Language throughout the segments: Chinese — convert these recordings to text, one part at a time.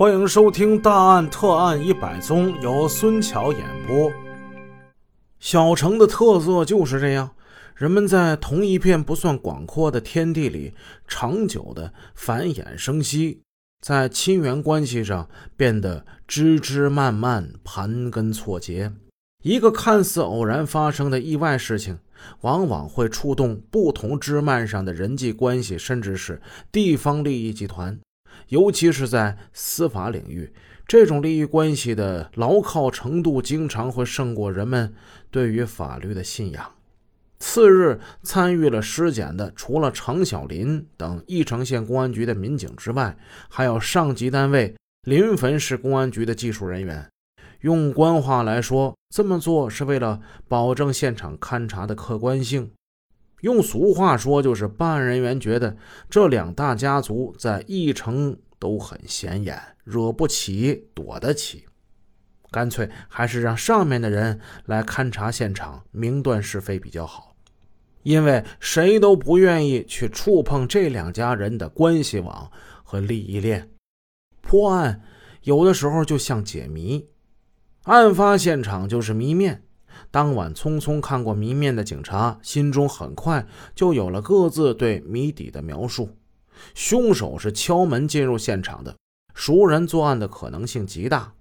欢迎收听《大案特案一百宗》，由孙桥演播。小城的特色就是这样，人们在同一片不算广阔的天地里，长久的繁衍生息，在亲缘关系上变得枝枝蔓蔓、盘根错节。一个看似偶然发生的意外事情，往往会触动不同枝蔓上的人际关系，甚至是地方利益集团。尤其是在司法领域，这种利益关系的牢靠程度经常会胜过人们对于法律的信仰。次日，参与了尸检的除了常小林等义城县公安局的民警之外，还有上级单位临汾市公安局的技术人员。用官话来说，这么做是为了保证现场勘查的客观性。用俗话说，就是办案人员觉得这两大家族在义城都很显眼，惹不起，躲得起，干脆还是让上面的人来勘察现场，明断是非比较好。因为谁都不愿意去触碰这两家人的关系网和利益链。破案有的时候就像解谜，案发现场就是谜面。当晚匆匆看过谜面的警察，心中很快就有了各自对谜底的描述。凶手是敲门进入现场的，熟人作案的可能性极大。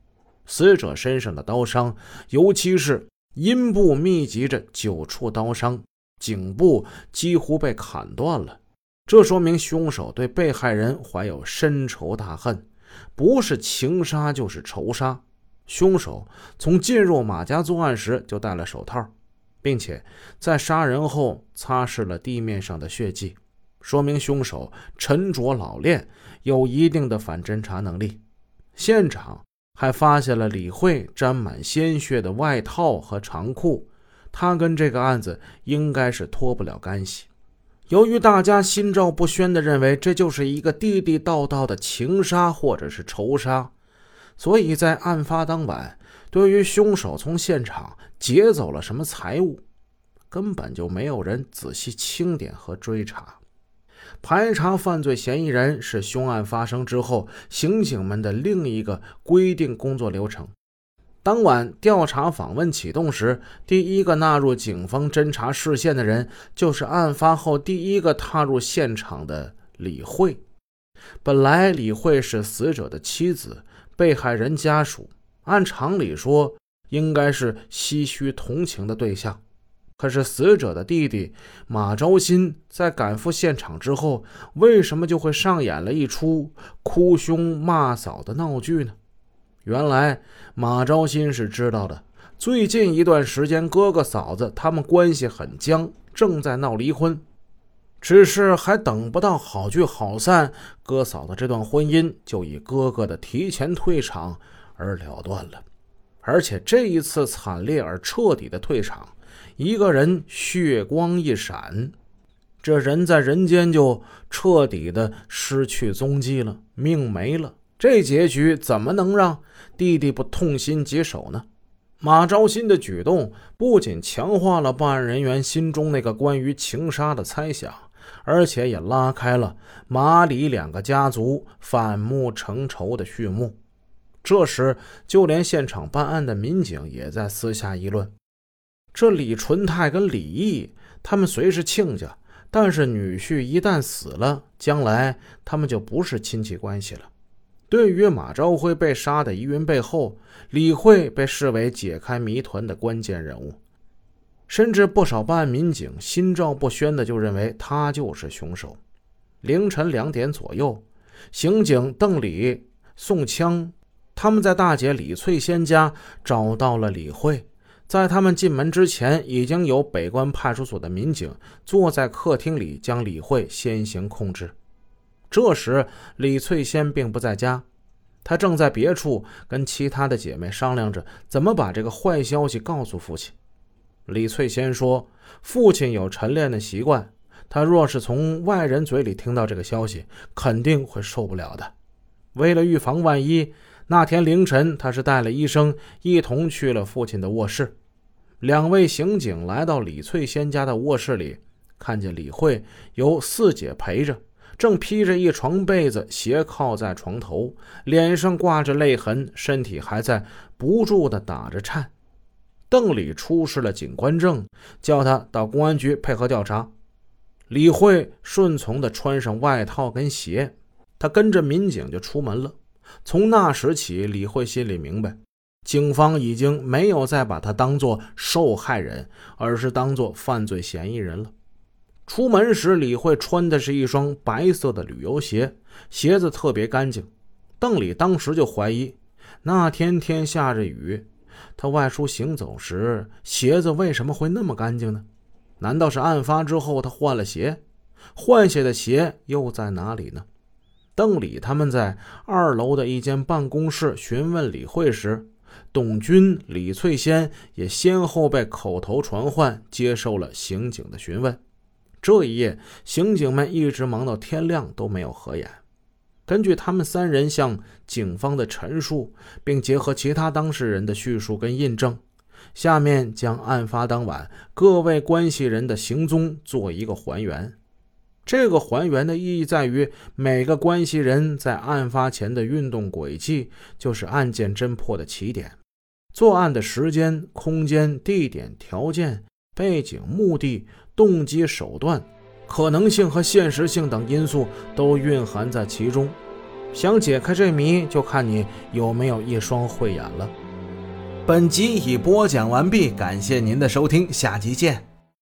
死者身上的刀伤，尤其是阴部密集着九处刀伤，颈部几乎被砍断了，这说明凶手对被害人怀有深仇大恨，不是情杀就是仇杀。凶手从进入马家作案时就戴了手套，并且在杀人后擦拭了地面上的血迹，说明凶手沉着老练，有一定的反侦查能力。现场还发现了李慧沾满鲜血的外套和长裤，他跟这个案子应该是脱不了干系。由于大家心照不宣地认为这就是一个地地道道的情杀或者是仇杀。所以在案发当晚，对于凶手从现场劫走了什么财物，根本就没有人仔细清点和追查。排查犯罪嫌疑人是凶案发生之后刑警们的另一个规定工作流程。当晚调查访问启动时，第一个纳入警方侦查视线的人，就是案发后第一个踏入现场的李慧。本来李慧是死者的妻子。被害人家属按常理说应该是唏嘘同情的对象，可是死者的弟弟马昭新在赶赴现场之后，为什么就会上演了一出哭兄骂嫂的闹剧呢？原来马昭新是知道的，最近一段时间哥哥嫂子他们关系很僵，正在闹离婚。只是还等不到好聚好散，哥嫂的这段婚姻就以哥哥的提前退场而了断了。而且这一次惨烈而彻底的退场，一个人血光一闪，这人在人间就彻底的失去踪迹了，命没了。这结局怎么能让弟弟不痛心疾首呢？马昭新的举动不仅强化了办案人员心中那个关于情杀的猜想。而且也拉开了马李两个家族反目成仇的序幕。这时，就连现场办案的民警也在私下议论：这李纯泰跟李毅，他们虽是亲家，但是女婿一旦死了，将来他们就不是亲戚关系了。对于马昭辉被杀的疑云背后，李慧被视为解开谜团的关键人物。甚至不少办案民警心照不宣的就认为他就是凶手。凌晨两点左右，刑警邓李、宋枪他们在大姐李翠仙家找到了李慧。在他们进门之前，已经有北关派出所的民警坐在客厅里将李慧先行控制。这时，李翠仙并不在家，她正在别处跟其他的姐妹商量着怎么把这个坏消息告诉父亲。李翠仙说：“父亲有晨练的习惯，他若是从外人嘴里听到这个消息，肯定会受不了的。为了预防万一，那天凌晨他是带了医生一同去了父亲的卧室。两位刑警来到李翠仙家的卧室里，看见李慧由四姐陪着，正披着一床被子，斜靠在床头，脸上挂着泪痕，身体还在不住地打着颤。邓里出示了警官证，叫他到公安局配合调查。李慧顺从地穿上外套跟鞋，他跟着民警就出门了。从那时起，李慧心里明白，警方已经没有再把他当作受害人，而是当作犯罪嫌疑人了。出门时，李慧穿的是一双白色的旅游鞋，鞋子特别干净。邓里当时就怀疑，那天天下着雨，他外出行走时鞋子为什么会那么干净呢？难道是案发之后他换了鞋？换下的鞋又在哪里呢？邓李他们在二楼的一间办公室询问李慧时，董军、李翠仙也先后被口头传唤，接受了刑警的询问。这一夜，刑警们一直忙到天亮都没有合眼。根据他们三人向警方的陈述，并结合其他当事人的叙述跟印证，下面将案发当晚各位关系人的行踪做一个还原。这个还原的意义在于，每个关系人在案发前的运动轨迹就是案件侦破的起点。作案的时间、空间、地点、条件、背景、目的。动机、手段、可能性和现实性等因素都蕴含在其中。想解开这谜，就看你有没有一双慧眼了。本集已播讲完毕，感谢您的收听，下集见。